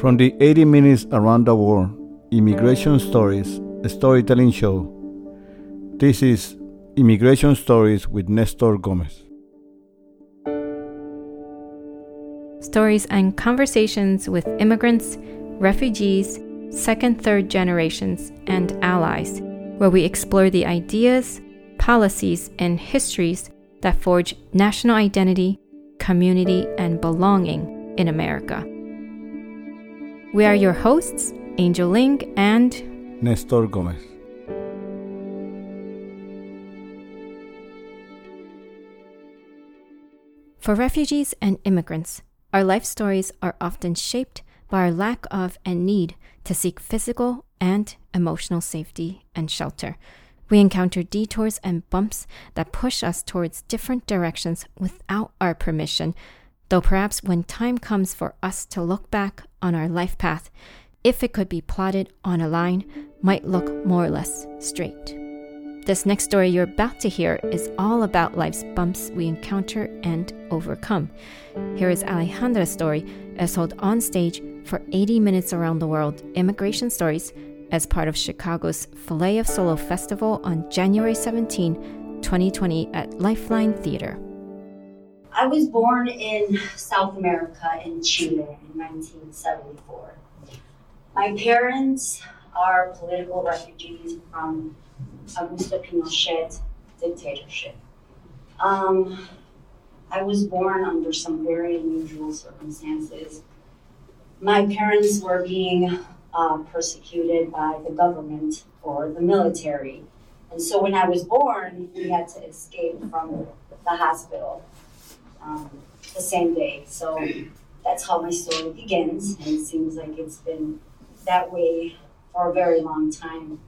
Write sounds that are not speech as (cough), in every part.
From the 80 Minutes Around the World Immigration Stories Storytelling Show, this is Immigration Stories with Nestor Gomez. Stories and conversations with immigrants, refugees, second, third generations, and allies, where we explore the ideas, policies, and histories that forge national identity, community, and belonging in America. We are your hosts, Angel Ling and Nestor Gomez. For refugees and immigrants, our life stories are often shaped by our lack of and need to seek physical and emotional safety and shelter. We encounter detours and bumps that push us towards different directions without our permission, though perhaps when time comes for us to look back on our life path, if it could be plotted on a line, might look more or less straight. This next story you're about to hear is all about life's bumps we encounter and overcome. Here is Alejandra's story as told on stage for 80 Minutes Around the World Immigration Stories as part of Chicago's Fillet of Solo Festival on January 17, 2020 at Lifeline Theater. I was born in South America in Chile in 1974. My parents are political refugees from Augusto Pinochet dictatorship. Um, I was born under some very unusual circumstances. My parents were being uh, persecuted by the government or the military. And so when I was born, we had to escape from the hospital the same day. So that's how my story begins. And it seems like it's been that way for a very long time.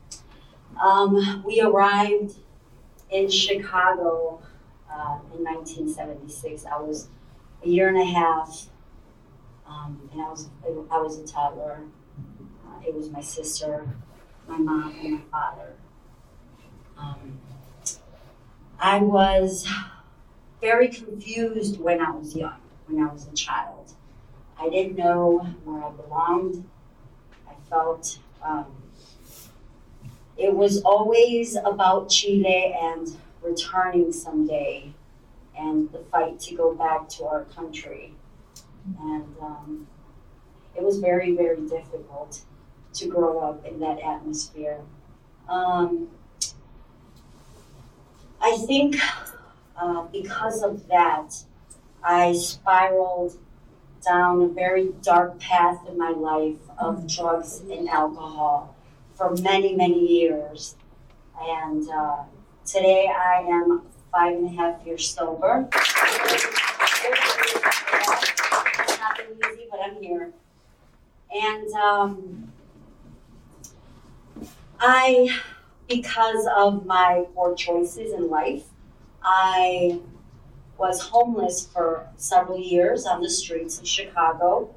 Um, we arrived in Chicago uh, in 1976. I was a year and a half, um, and I was I was a toddler. Uh, it was my sister, my mom, and my father. Um, I was very confused when I was young, when I was a child. I didn't know where I belonged. I felt um, it was always about Chile and returning someday and the fight to go back to our country. And um, it was very, very difficult to grow up in that atmosphere. Um, I think uh, because of that, I spiraled down a very dark path in my life of drugs and alcohol for many, many years. And uh, today I am five and a half years sober. It's not been easy, but I'm here. And um, I, because of my poor choices in life, I was homeless for several years on the streets of Chicago,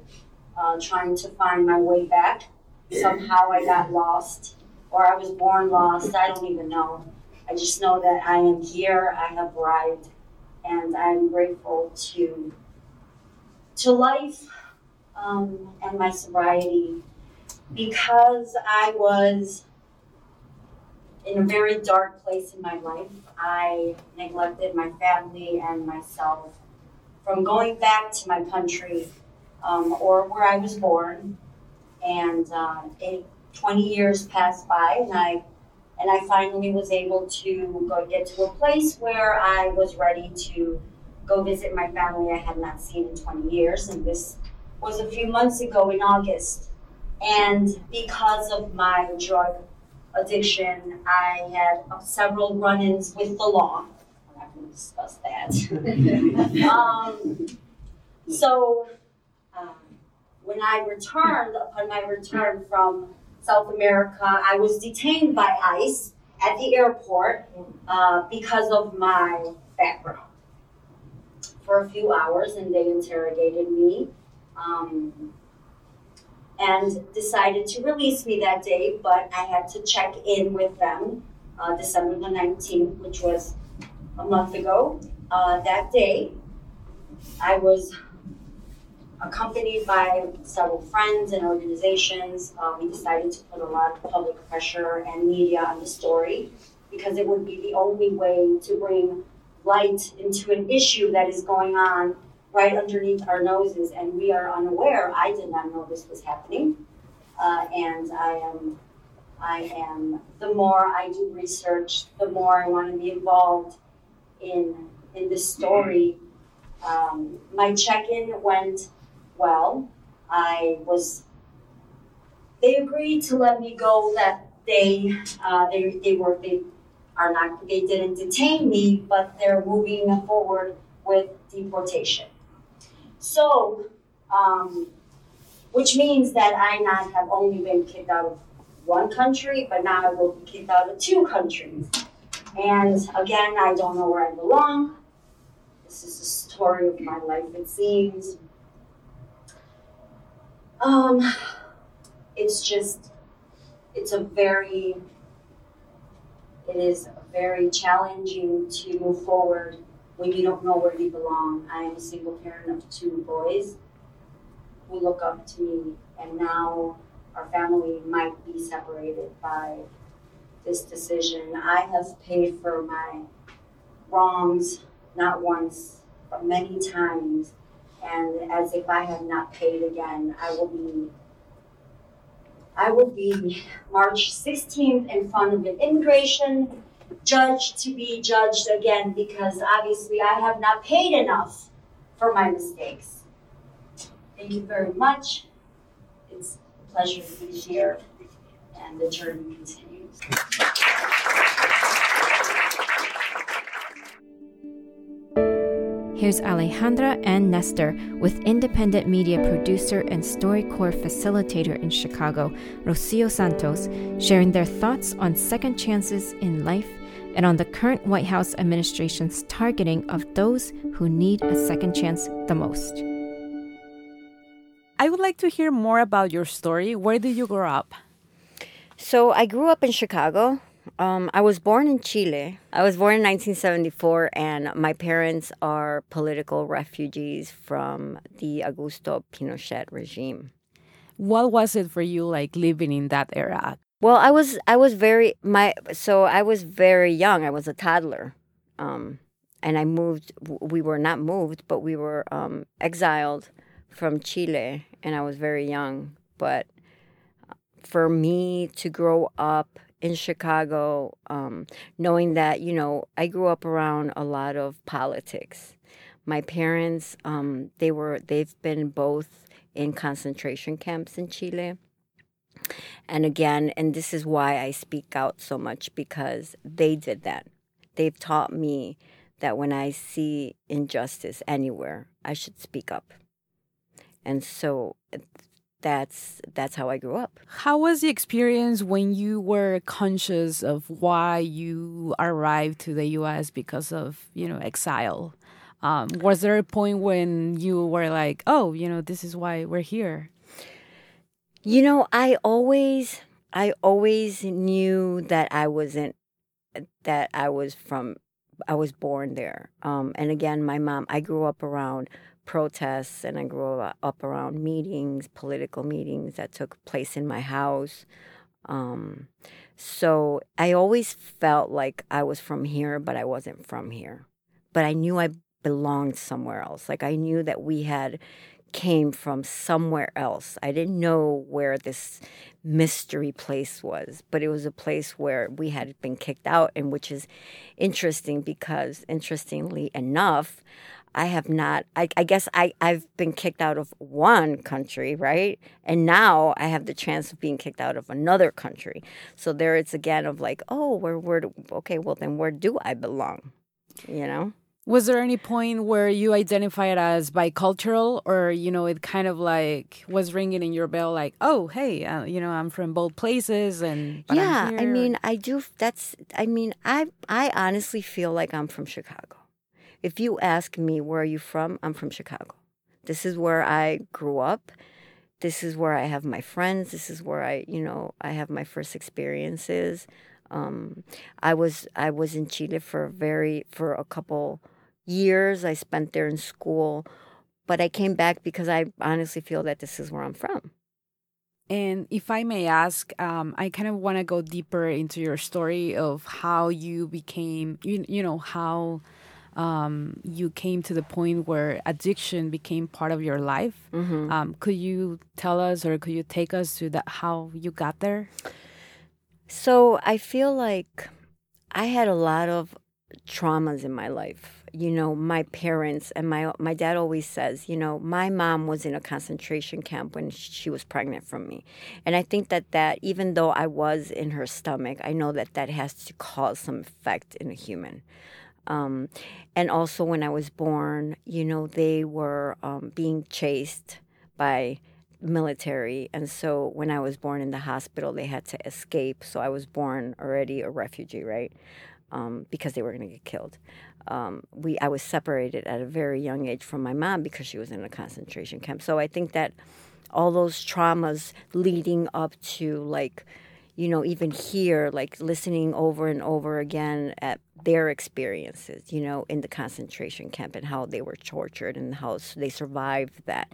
uh, trying to find my way back. Somehow I got lost, or I was born lost, I don't even know. I just know that I am here, I have arrived, and I'm grateful to, to life um, and my sobriety because I was in a very dark place in my life. I neglected my family and myself from going back to my country um, or where I was born. And uh, eight, 20 years passed by, and I and I finally was able to go get to a place where I was ready to go visit my family I had not seen in 20 years. And this was a few months ago in August. And because of my drug addiction, I had several run ins with the law. I'm not going to discuss that. (laughs) um, so, um, when I returned, upon my return from South America, I was detained by ICE at the airport uh, because of my background for a few hours, and they interrogated me. Um, and decided to release me that day, but I had to check in with them uh, December the 19th, which was a month ago. Uh, that day, I was accompanied by several friends and organizations, uh, we decided to put a lot of public pressure and media on the story because it would be the only way to bring light into an issue that is going on right underneath our noses and we are unaware. I did not know this was happening. Uh, and I am, I am, the more I do research, the more I want to be involved in, in this story. Um, my check-in went well. I was, they agreed to let me go that day. Uh, they, they were, they are not, they didn't detain me, but they're moving forward with deportation. So, um, which means that I not have only been kicked out of one country, but now I will be kicked out of two countries. And again, I don't know where I belong. This is the story of my life, it seems. Um, it's just, it's a very, it is very challenging to move forward when you don't know where you belong. I am a single parent of two boys who look up to me, and now our family might be separated by this decision. I have paid for my wrongs not once, but many times and as if I have not paid again, I will be I will be March 16th in front of an immigration judge to be judged again because obviously I have not paid enough for my mistakes. Thank you very much. It's a pleasure to be here, and the journey continues. Here's Alejandra and Nestor with independent media producer and StoryCorps facilitator in Chicago, Rocio Santos, sharing their thoughts on second chances in life and on the current White House administration's targeting of those who need a second chance the most. I would like to hear more about your story. Where did you grow up? So I grew up in Chicago. Um, I was born in Chile. I was born in 1974, and my parents are political refugees from the Augusto Pinochet regime. What was it for you like living in that era? Well, I was I was very my so I was very young. I was a toddler, um, and I moved. We were not moved, but we were um, exiled from Chile, and I was very young. But for me to grow up in Chicago, um, knowing that, you know, I grew up around a lot of politics. My parents, um, they were, they've been both in concentration camps in Chile. And again, and this is why I speak out so much because they did that. They've taught me that when I see injustice anywhere, I should speak up. And so that's that's how I grew up. How was the experience when you were conscious of why you arrived to the U.S. because of you know exile? Um, was there a point when you were like, oh, you know, this is why we're here? You know, I always I always knew that I wasn't that I was from I was born there. Um, and again, my mom, I grew up around protests and I grew up around meetings, political meetings that took place in my house. Um, so I always felt like I was from here, but I wasn't from here. But I knew I belonged somewhere else. Like I knew that we had came from somewhere else. I didn't know where this mystery place was, but it was a place where we had been kicked out, and which is interesting because, interestingly enough, I have not. I, I, guess I, I've been kicked out of one country, right? And now I have the chance of being kicked out of another country. So there it's again of like, oh, where, where, do, okay, well then where do I belong? You know? Was there any point where you identified as bicultural, or you know, it kind of like was ringing in your bell, like, oh, hey, uh, you know, I'm from both places, and yeah, I mean, I do. That's, I mean, I, I honestly feel like I'm from Chicago. If you ask me, where are you from? I'm from Chicago. This is where I grew up. This is where I have my friends. This is where I, you know, I have my first experiences. Um, I was I was in Chile for very for a couple years. I spent there in school, but I came back because I honestly feel that this is where I'm from. And if I may ask, um, I kind of want to go deeper into your story of how you became, you, you know, how um, you came to the point where addiction became part of your life. Mm-hmm. Um, could you tell us or could you take us to that how you got there? So I feel like I had a lot of traumas in my life. You know, my parents and my my dad always says, you know, my mom was in a concentration camp when she was pregnant from me, and I think that that even though I was in her stomach, I know that that has to cause some effect in a human. Um, and also, when I was born, you know, they were um, being chased by military. And so when I was born in the hospital, they had to escape. So I was born already a refugee, right? Um, because they were going to get killed. Um, we I was separated at a very young age from my mom because she was in a concentration camp. So I think that all those traumas leading up to like you know, even here, like listening over and over again at their experiences, you know, in the concentration camp and how they were tortured and how they survived that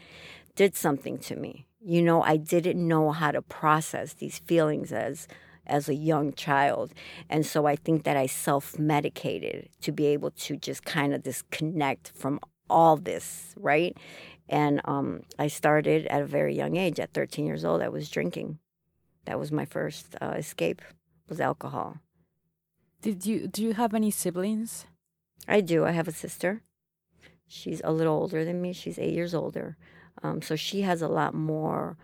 did something to me. You know, I didn't know how to process these feelings as as a young child. And so I think that I self-medicated to be able to just kind of disconnect from all this, right? And um, I started at a very young age. At 13 years old, I was drinking that was my first uh, escape was alcohol. Did you do you have any siblings? I do. I have a sister. She's a little older than me. She's eight years older, um, so she has a lot more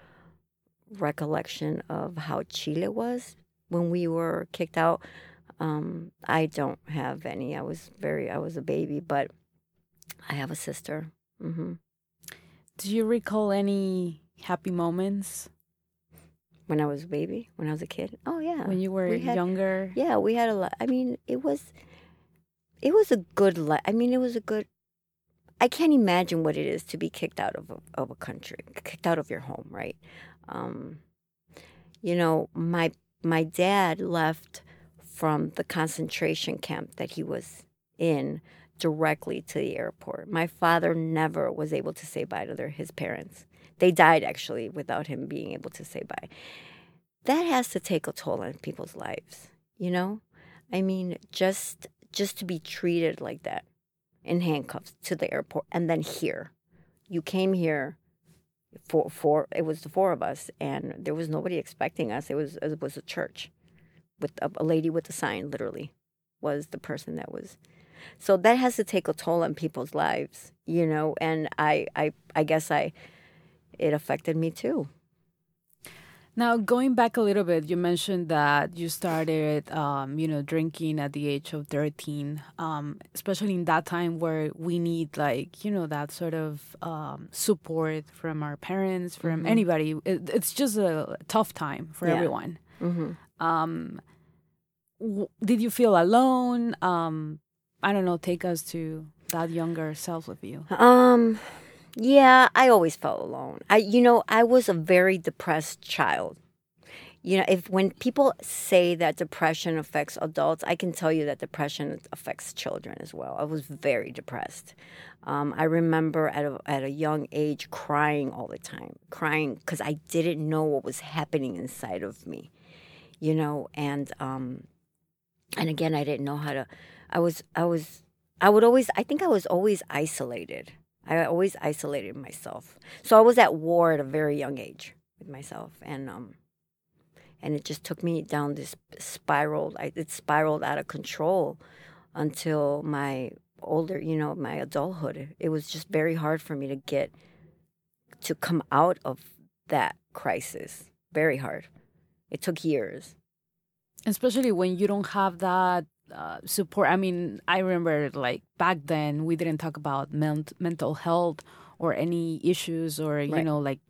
recollection of how Chile was when we were kicked out. Um, I don't have any. I was very. I was a baby, but I have a sister. Mm-hmm. Do you recall any happy moments when I was a baby, when I was a kid. Oh yeah, when you were we had, younger. Yeah, we had a lot. I mean, it was, it was a good life. I mean, it was a good. I can't imagine what it is to be kicked out of a, of a country, kicked out of your home, right? Um, you know, my my dad left from the concentration camp that he was in directly to the airport. My father never was able to say bye to their, his parents. They died actually without him being able to say bye. That has to take a toll on people's lives, you know? I mean, just just to be treated like that in handcuffs to the airport and then here. You came here for for it was the four of us and there was nobody expecting us. It was it was a church with a, a lady with a sign literally was the person that was so that has to take a toll on people's lives, you know, and I I I guess I it affected me too. Now, going back a little bit, you mentioned that you started, um, you know, drinking at the age of 13, um, especially in that time where we need, like, you know, that sort of um, support from our parents, from mm-hmm. anybody. It, it's just a tough time for yeah. everyone. Mm-hmm. Um, w- did you feel alone? Um, I don't know. Take us to that younger self of you. Um, yeah, I always felt alone. I you know, I was a very depressed child. You know, if when people say that depression affects adults, I can tell you that depression affects children as well. I was very depressed. Um, I remember at a, at a young age crying all the time, crying because I didn't know what was happening inside of me, you know, and um, and again, I didn't know how to. I was I was I would always I think I was always isolated I always isolated myself. So I was at war at a very young age with myself, and um, and it just took me down this spiral. I, it spiraled out of control until my older, you know, my adulthood. It was just very hard for me to get to come out of that crisis. Very hard. It took years. Especially when you don't have that uh, support. I mean, I remember like back then we didn't talk about ment- mental health or any issues or right. you know like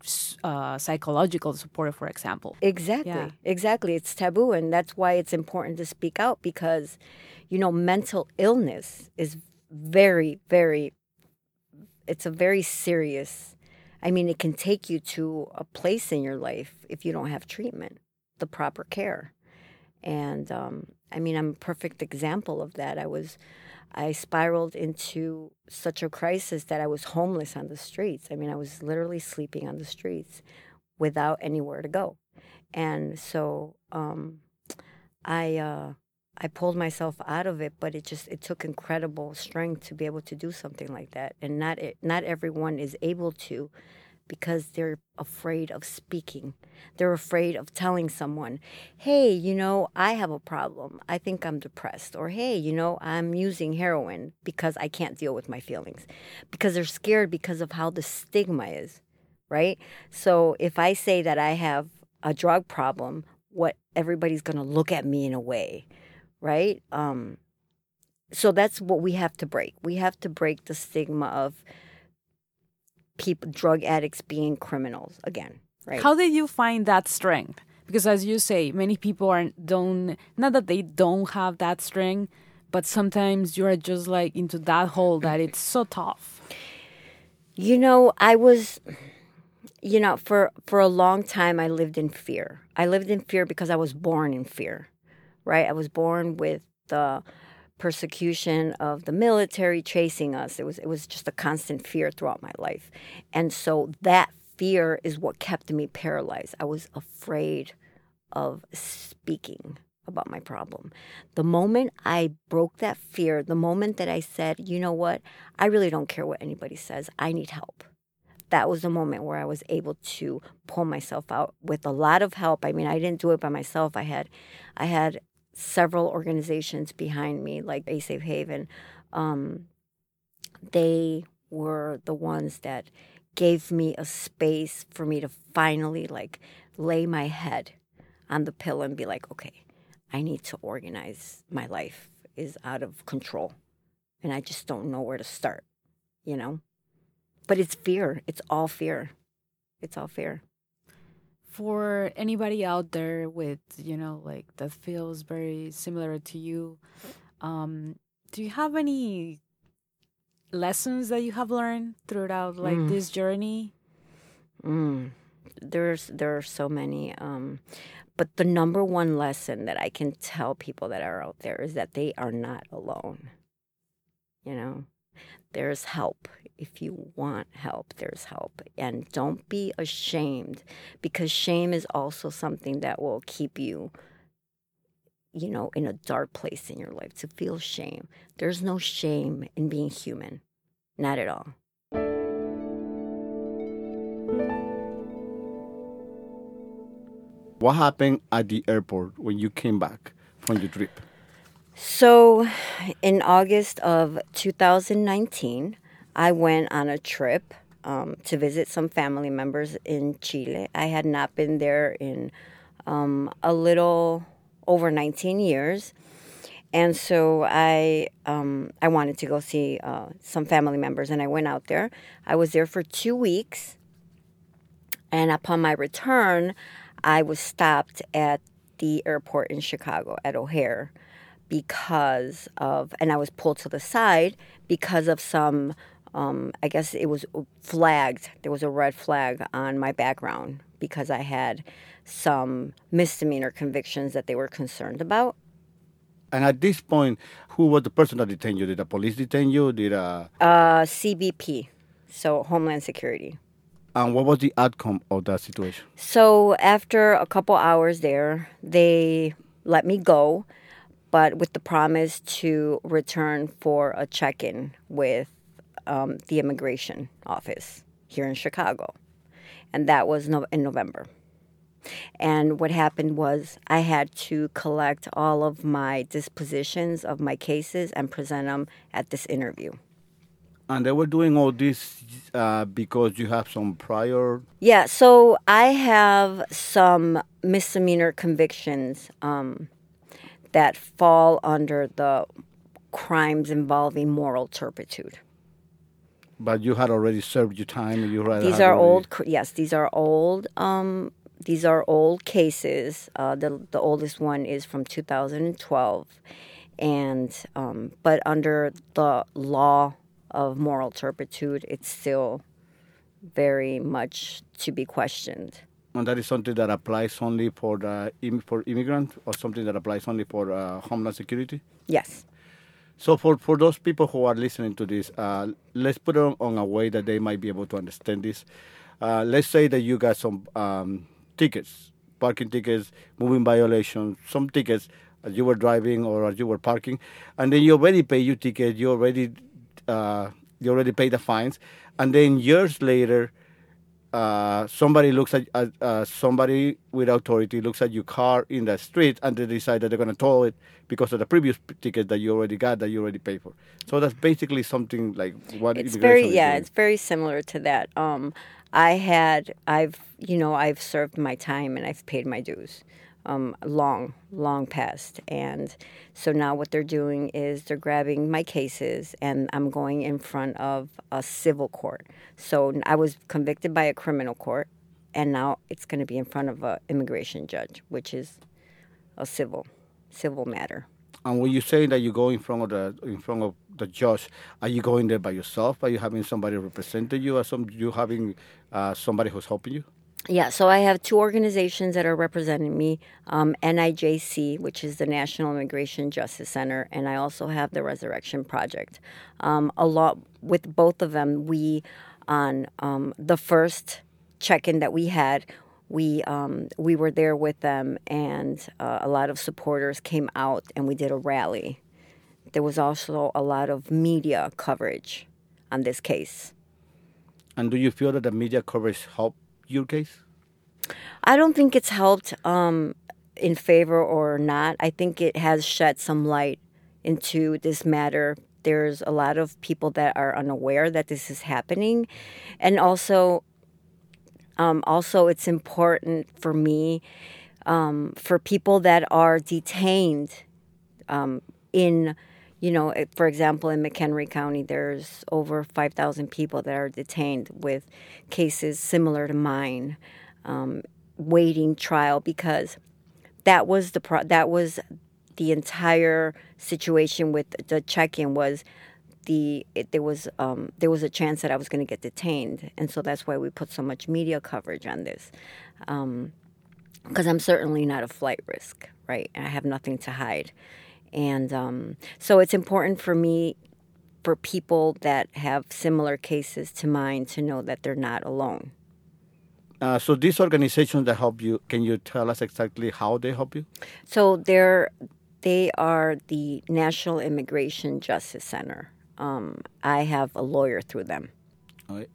uh, psychological support, for example. Exactly, yeah. exactly. It's taboo, and that's why it's important to speak out because, you know, mental illness is very, very. It's a very serious. I mean, it can take you to a place in your life if you don't have treatment, the proper care, and um, I mean, I'm a perfect example of that. I was, I spiraled into such a crisis that I was homeless on the streets. I mean, I was literally sleeping on the streets without anywhere to go. And so um, I uh, I pulled myself out of it, but it just it took incredible strength to be able to do something like that. And not not everyone is able to because they're afraid of speaking. They're afraid of telling someone, hey, you know, I have a problem. I think I'm depressed. Or, hey, you know, I'm using heroin because I can't deal with my feelings. Because they're scared because of how the stigma is, right? So if I say that I have a drug problem, what everybody's going to look at me in a way, right? Um, so that's what we have to break. We have to break the stigma of people, drug addicts being criminals again. Right. How did you find that strength? Because as you say, many people are don't not that they don't have that strength, but sometimes you're just like into that hole that it's so tough. You know, I was you know, for for a long time I lived in fear. I lived in fear because I was born in fear. Right? I was born with the persecution of the military chasing us. It was it was just a constant fear throughout my life. And so that fear is what kept me paralyzed. I was afraid of speaking about my problem. The moment I broke that fear, the moment that I said, "You know what? I really don't care what anybody says. I need help." That was the moment where I was able to pull myself out with a lot of help. I mean, I didn't do it by myself. I had I had several organizations behind me, like A Safe Haven. Um, they were the ones that gave me a space for me to finally like lay my head on the pillow and be like, okay, I need to organize. My life is out of control, and I just don't know where to start. You know, but it's fear. It's all fear. It's all fear for anybody out there with you know like that feels very similar to you um do you have any lessons that you have learned throughout like mm. this journey mm. there's there are so many um but the number one lesson that i can tell people that are out there is that they are not alone you know there's help if you want help, there's help. And don't be ashamed because shame is also something that will keep you, you know, in a dark place in your life to feel shame. There's no shame in being human, not at all. What happened at the airport when you came back from your trip? So, in August of 2019, I went on a trip um, to visit some family members in Chile. I had not been there in um, a little over 19 years. And so I um, I wanted to go see uh, some family members, and I went out there. I was there for two weeks, and upon my return, I was stopped at the airport in Chicago at O'Hare because of, and I was pulled to the side because of some um, I guess it was flagged. There was a red flag on my background because I had some misdemeanor convictions that they were concerned about. And at this point, who was the person that detained you? Did the police detain you? Did a uh, uh CBP, so Homeland Security. And what was the outcome of that situation? So after a couple hours there, they let me go, but with the promise to return for a check-in with um, the immigration office here in Chicago, and that was no- in November. And what happened was I had to collect all of my dispositions of my cases and present them at this interview. And they were doing all this uh, because you have some prior. Yeah, so I have some misdemeanor convictions um, that fall under the crimes involving moral turpitude. But you had already served your time. You had, these are already... old. Yes, these are old. Um, these are old cases. Uh, the the oldest one is from 2012, and um, but under the law of moral turpitude, it's still very much to be questioned. And that is something that applies only for the for immigrant, or something that applies only for uh, homeland security. Yes. So for, for those people who are listening to this, uh, let's put it on, on, a way that they might be able to understand this. Uh, let's say that you got some um, tickets, parking tickets, moving violations, some tickets as you were driving or as you were parking, and then you already pay your ticket, you already uh, you already paid the fines, and then years later, uh, somebody looks at uh, uh, somebody with authority looks at your car in the street and they decide that they're going to tow it because of the previous ticket that you already got that you already paid for. So that's basically something like what it's very yeah, doing. it's very similar to that. Um, I had I've you know I've served my time and I've paid my dues um, long, long past. And so now what they're doing is they're grabbing my cases and I'm going in front of a civil court. So I was convicted by a criminal court and now it's going to be in front of an immigration judge, which is a civil, civil matter. And when you say that you go in front of the in front of the judge, are you going there by yourself? Are you having somebody representing you, or some you having uh, somebody who's helping you? Yeah, so I have two organizations that are representing me um, NIJC, which is the National Immigration Justice Center, and I also have the Resurrection Project. Um, a lot with both of them, we, on um, the first check in that we had, we um, we were there with them, and uh, a lot of supporters came out, and we did a rally. There was also a lot of media coverage on this case. And do you feel that the media coverage helped your case? I don't think it's helped um, in favor or not. I think it has shed some light into this matter. There's a lot of people that are unaware that this is happening, and also, um, also it's important for me um, for people that are detained um, in you know, for example, in McHenry County, there's over 5,000 people that are detained with cases similar to mine, um, waiting trial because that was the pro- that was the entire situation with the check-in was the it, there was um, there was a chance that I was going to get detained, and so that's why we put so much media coverage on this, because um, I'm certainly not a flight risk, right? I have nothing to hide. And um, so it's important for me, for people that have similar cases to mine, to know that they're not alone. Uh, so these organizations that help you, can you tell us exactly how they help you? So they're they are the National Immigration Justice Center. Um, I have a lawyer through them.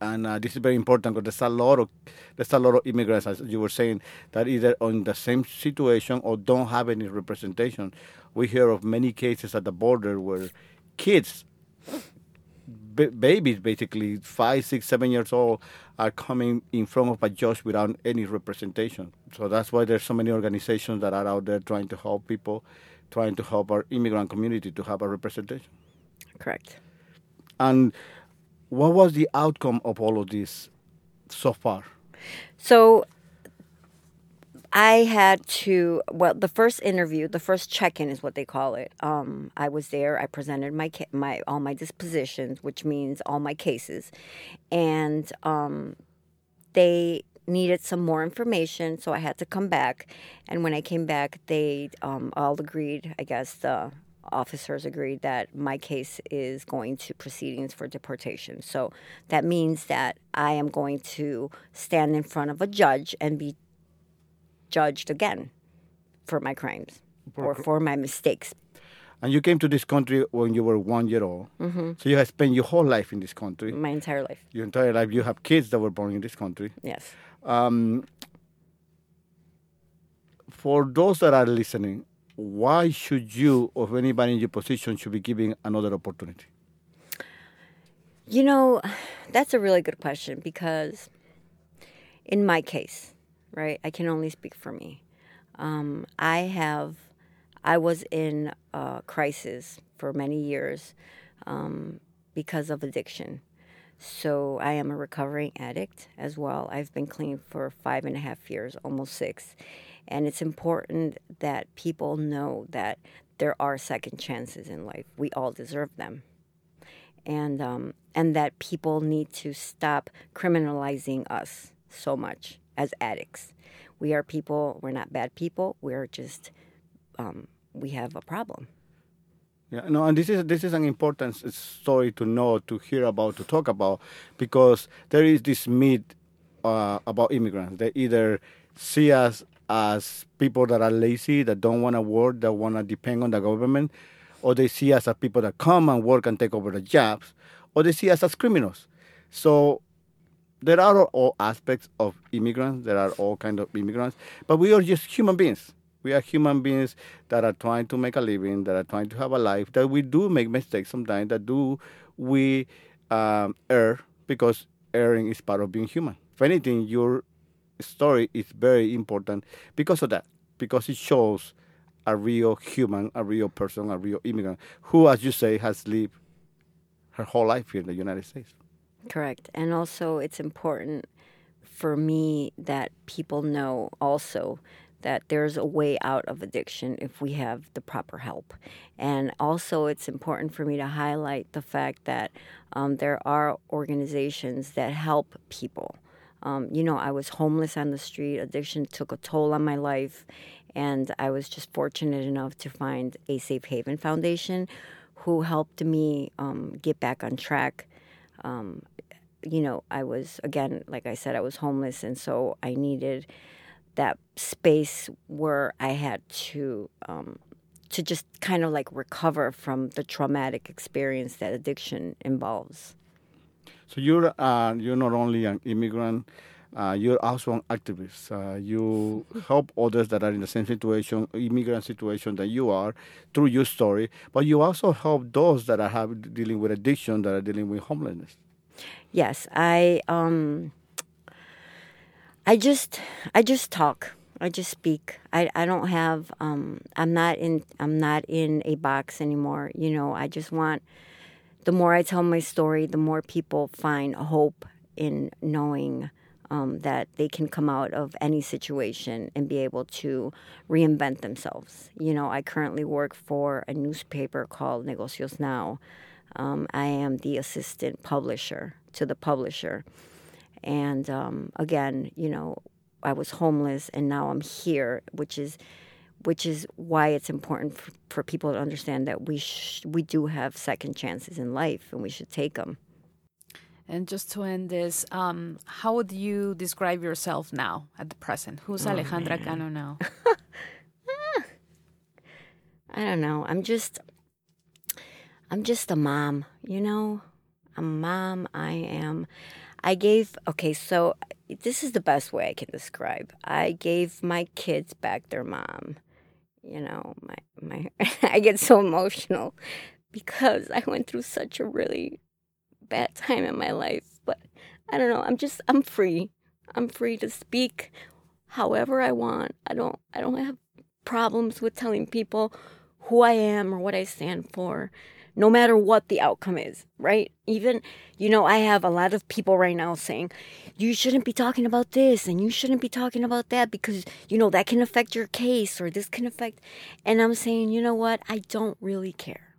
And uh, this is very important because there's a lot of there's a lot of immigrants, as you were saying, that either in the same situation or don't have any representation we hear of many cases at the border where kids, b- babies basically, five, six, seven years old, are coming in front of a judge without any representation. So that's why there's so many organizations that are out there trying to help people, trying to help our immigrant community to have a representation. Correct. And what was the outcome of all of this so far? So I had to well the first interview, the first check-in is what they call it. Um, I was there. I presented my my all my dispositions, which means all my cases, and um, they needed some more information, so I had to come back. And when I came back, they um, all agreed. I guess the officers agreed that my case is going to proceedings for deportation. So that means that I am going to stand in front of a judge and be judged again for my crimes or for my mistakes. And you came to this country when you were one year old. Mm-hmm. So you have spent your whole life in this country. My entire life. Your entire life. You have kids that were born in this country. Yes. Um, for those that are listening, why should you, or anybody in your position, should be giving another opportunity? You know, that's a really good question because in my case, right? I can only speak for me. Um, I have, I was in a crisis for many years um, because of addiction. So I am a recovering addict as well. I've been clean for five and a half years, almost six. And it's important that people know that there are second chances in life. We all deserve them. And, um, and that people need to stop criminalizing us so much as addicts. We are people, we're not bad people, we're just, um, we have a problem. Yeah, no, and this is this is an important story to know, to hear about, to talk about, because there is this myth uh, about immigrants. They either see us as people that are lazy, that don't want to work, that want to depend on the government, or they see us as people that come and work and take over the jobs, or they see us as criminals. So there are all aspects of immigrants. There are all kind of immigrants, but we are just human beings. We are human beings that are trying to make a living, that are trying to have a life. That we do make mistakes sometimes. That do we um, err because erring is part of being human. If anything, your story is very important because of that. Because it shows a real human, a real person, a real immigrant who, as you say, has lived her whole life here in the United States. Correct. And also, it's important for me that people know also that there's a way out of addiction if we have the proper help. And also, it's important for me to highlight the fact that um, there are organizations that help people. Um, you know, I was homeless on the street, addiction took a toll on my life, and I was just fortunate enough to find a Safe Haven Foundation who helped me um, get back on track. Um, you know, I was, again, like I said, I was homeless, and so I needed that space where I had to um, to just kind of like recover from the traumatic experience that addiction involves. So you're uh, you're not only an immigrant, uh, you're also an activist. Uh, you help others that are in the same situation, immigrant situation that you are, through your story. But you also help those that are have, dealing with addiction, that are dealing with homelessness. Yes, I um I just I just talk. I just speak. I, I don't have um I'm not in I'm not in a box anymore. You know, I just want the more I tell my story, the more people find hope in knowing um, that they can come out of any situation and be able to reinvent themselves. You know, I currently work for a newspaper called Negocios Now. Um, I am the assistant publisher to the publisher. And um, again, you know, I was homeless and now I'm here, which is which is why it's important for, for people to understand that we sh- we do have second chances in life and we should take them. And just to end this, um, how would you describe yourself now at the present? Who's oh, Alejandra man. Cano now? (laughs) I don't know. I'm just I'm just a mom, you know? a mom. I am. I gave, okay, so this is the best way I can describe. I gave my kids back their mom. You know, my, my, (laughs) I get so emotional because I went through such a really bad time in my life. But I don't know, I'm just, I'm free. I'm free to speak however I want. I don't, I don't have problems with telling people who I am or what I stand for no matter what the outcome is, right? Even, you know, I have a lot of people right now saying, you shouldn't be talking about this and you shouldn't be talking about that because, you know, that can affect your case or this can affect. And I'm saying, you know what? I don't really care.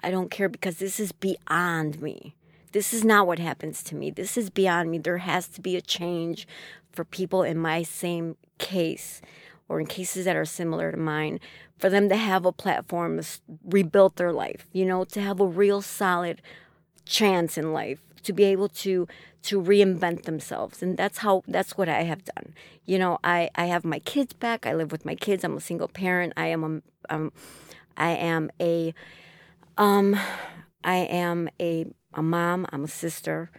I don't care because this is beyond me. This is not what happens to me. This is beyond me. There has to be a change for people in my same case or in cases that are similar to mine for them to have a platform to rebuild their life, you know, to have a real solid chance in life, to be able to to reinvent themselves. And that's how that's what I have done. You know, I I have my kids back. I live with my kids. I'm a single parent. I am a um, I am a um I am a a mom, I'm a sister,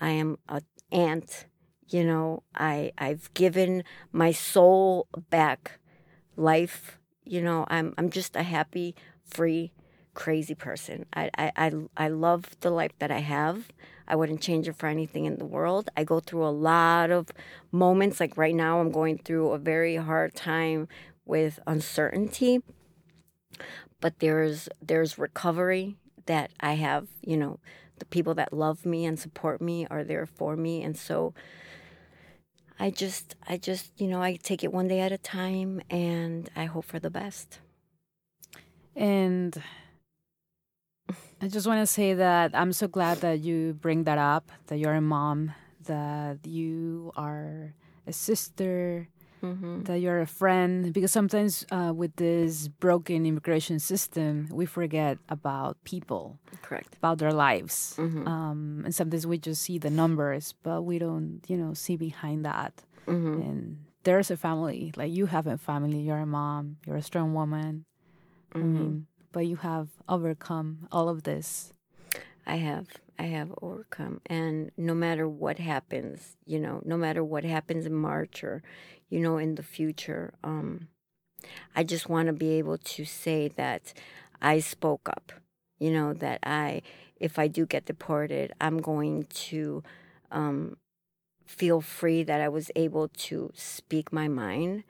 I am a aunt, you know, I I've given my soul back life you know, I'm I'm just a happy, free, crazy person. I I I, I love the life that I have. I wouldn't change it for anything in the world. I go through a lot of moments. Like right now, I'm going through a very hard time with uncertainty. But there's there's recovery that I have. You know, the people that love me and support me are there for me, and so I just, I just, you know, I take it one day at a time and I hope for the best. And I just want to say that I'm so glad that you bring that up, that you're a mom, that you are a sister, Mm-hmm. that you're a friend because sometimes uh, with this broken immigration system we forget about people Correct. about their lives Mhm. um, and sometimes we just see the numbers but we don't you know see behind that Mm-hmm. and there's a family like you have a family you're a mom you're a strong woman i Mm-hmm. mean but you have overcome all of this I have. I have overcome. And no matter what happens, you know, no matter what happens in March or, you know, in the future, um, I just want to be able to say that I spoke up, you know, that I, if I do get deported, I'm going to um, feel free that I was able to speak my mind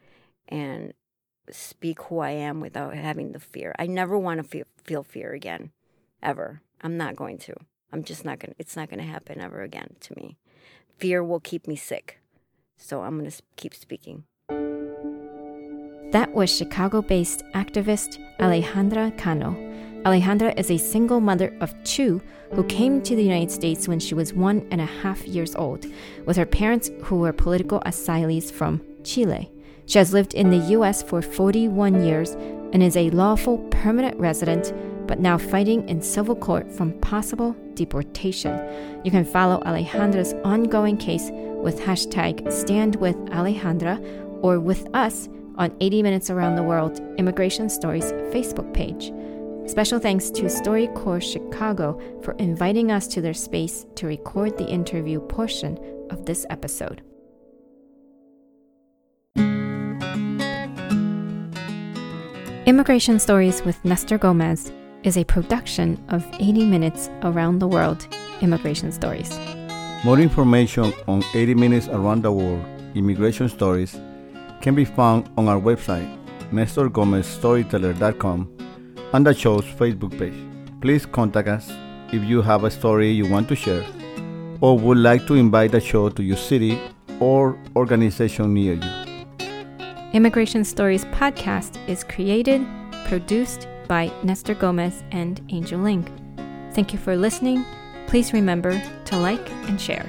and speak who I am without having the fear. I never want to feel, feel fear again, ever. I'm not going to. I'm just not to. It's not to happen ever again to me. Fear will keep me sick. So I'm to keep speaking. That was Chicago based activist Alejandra Cano. Alejandra is a single mother of two who came to the United States when she was one and a half years old, with her parents who were political asylees from Chile. She has lived in the US for 41 years and is a lawful permanent resident, but now fighting in civil court from possible deportation. You can follow Alejandra's ongoing case with hashtag StandWithAlejandra or with us on 80 Minutes Around the World Immigration Stories Facebook page. Special thanks to StoryCorps Chicago for inviting us to their space to record the interview portion of this episode. Immigration Stories with Nestor Gomez is a production of 80 Minutes Around the World Immigration Stories. More information on 80 Minutes Around the World Immigration Stories can be found on our website, nestorgomezstoryteller.com, and the show's Facebook page. Please contact us if you have a story you want to share or would like to invite the show to your city or organization near you. Immigration Stories podcast is created, produced by Nestor Gomez and Angel Ling. Thank you for listening. Please remember to like and share.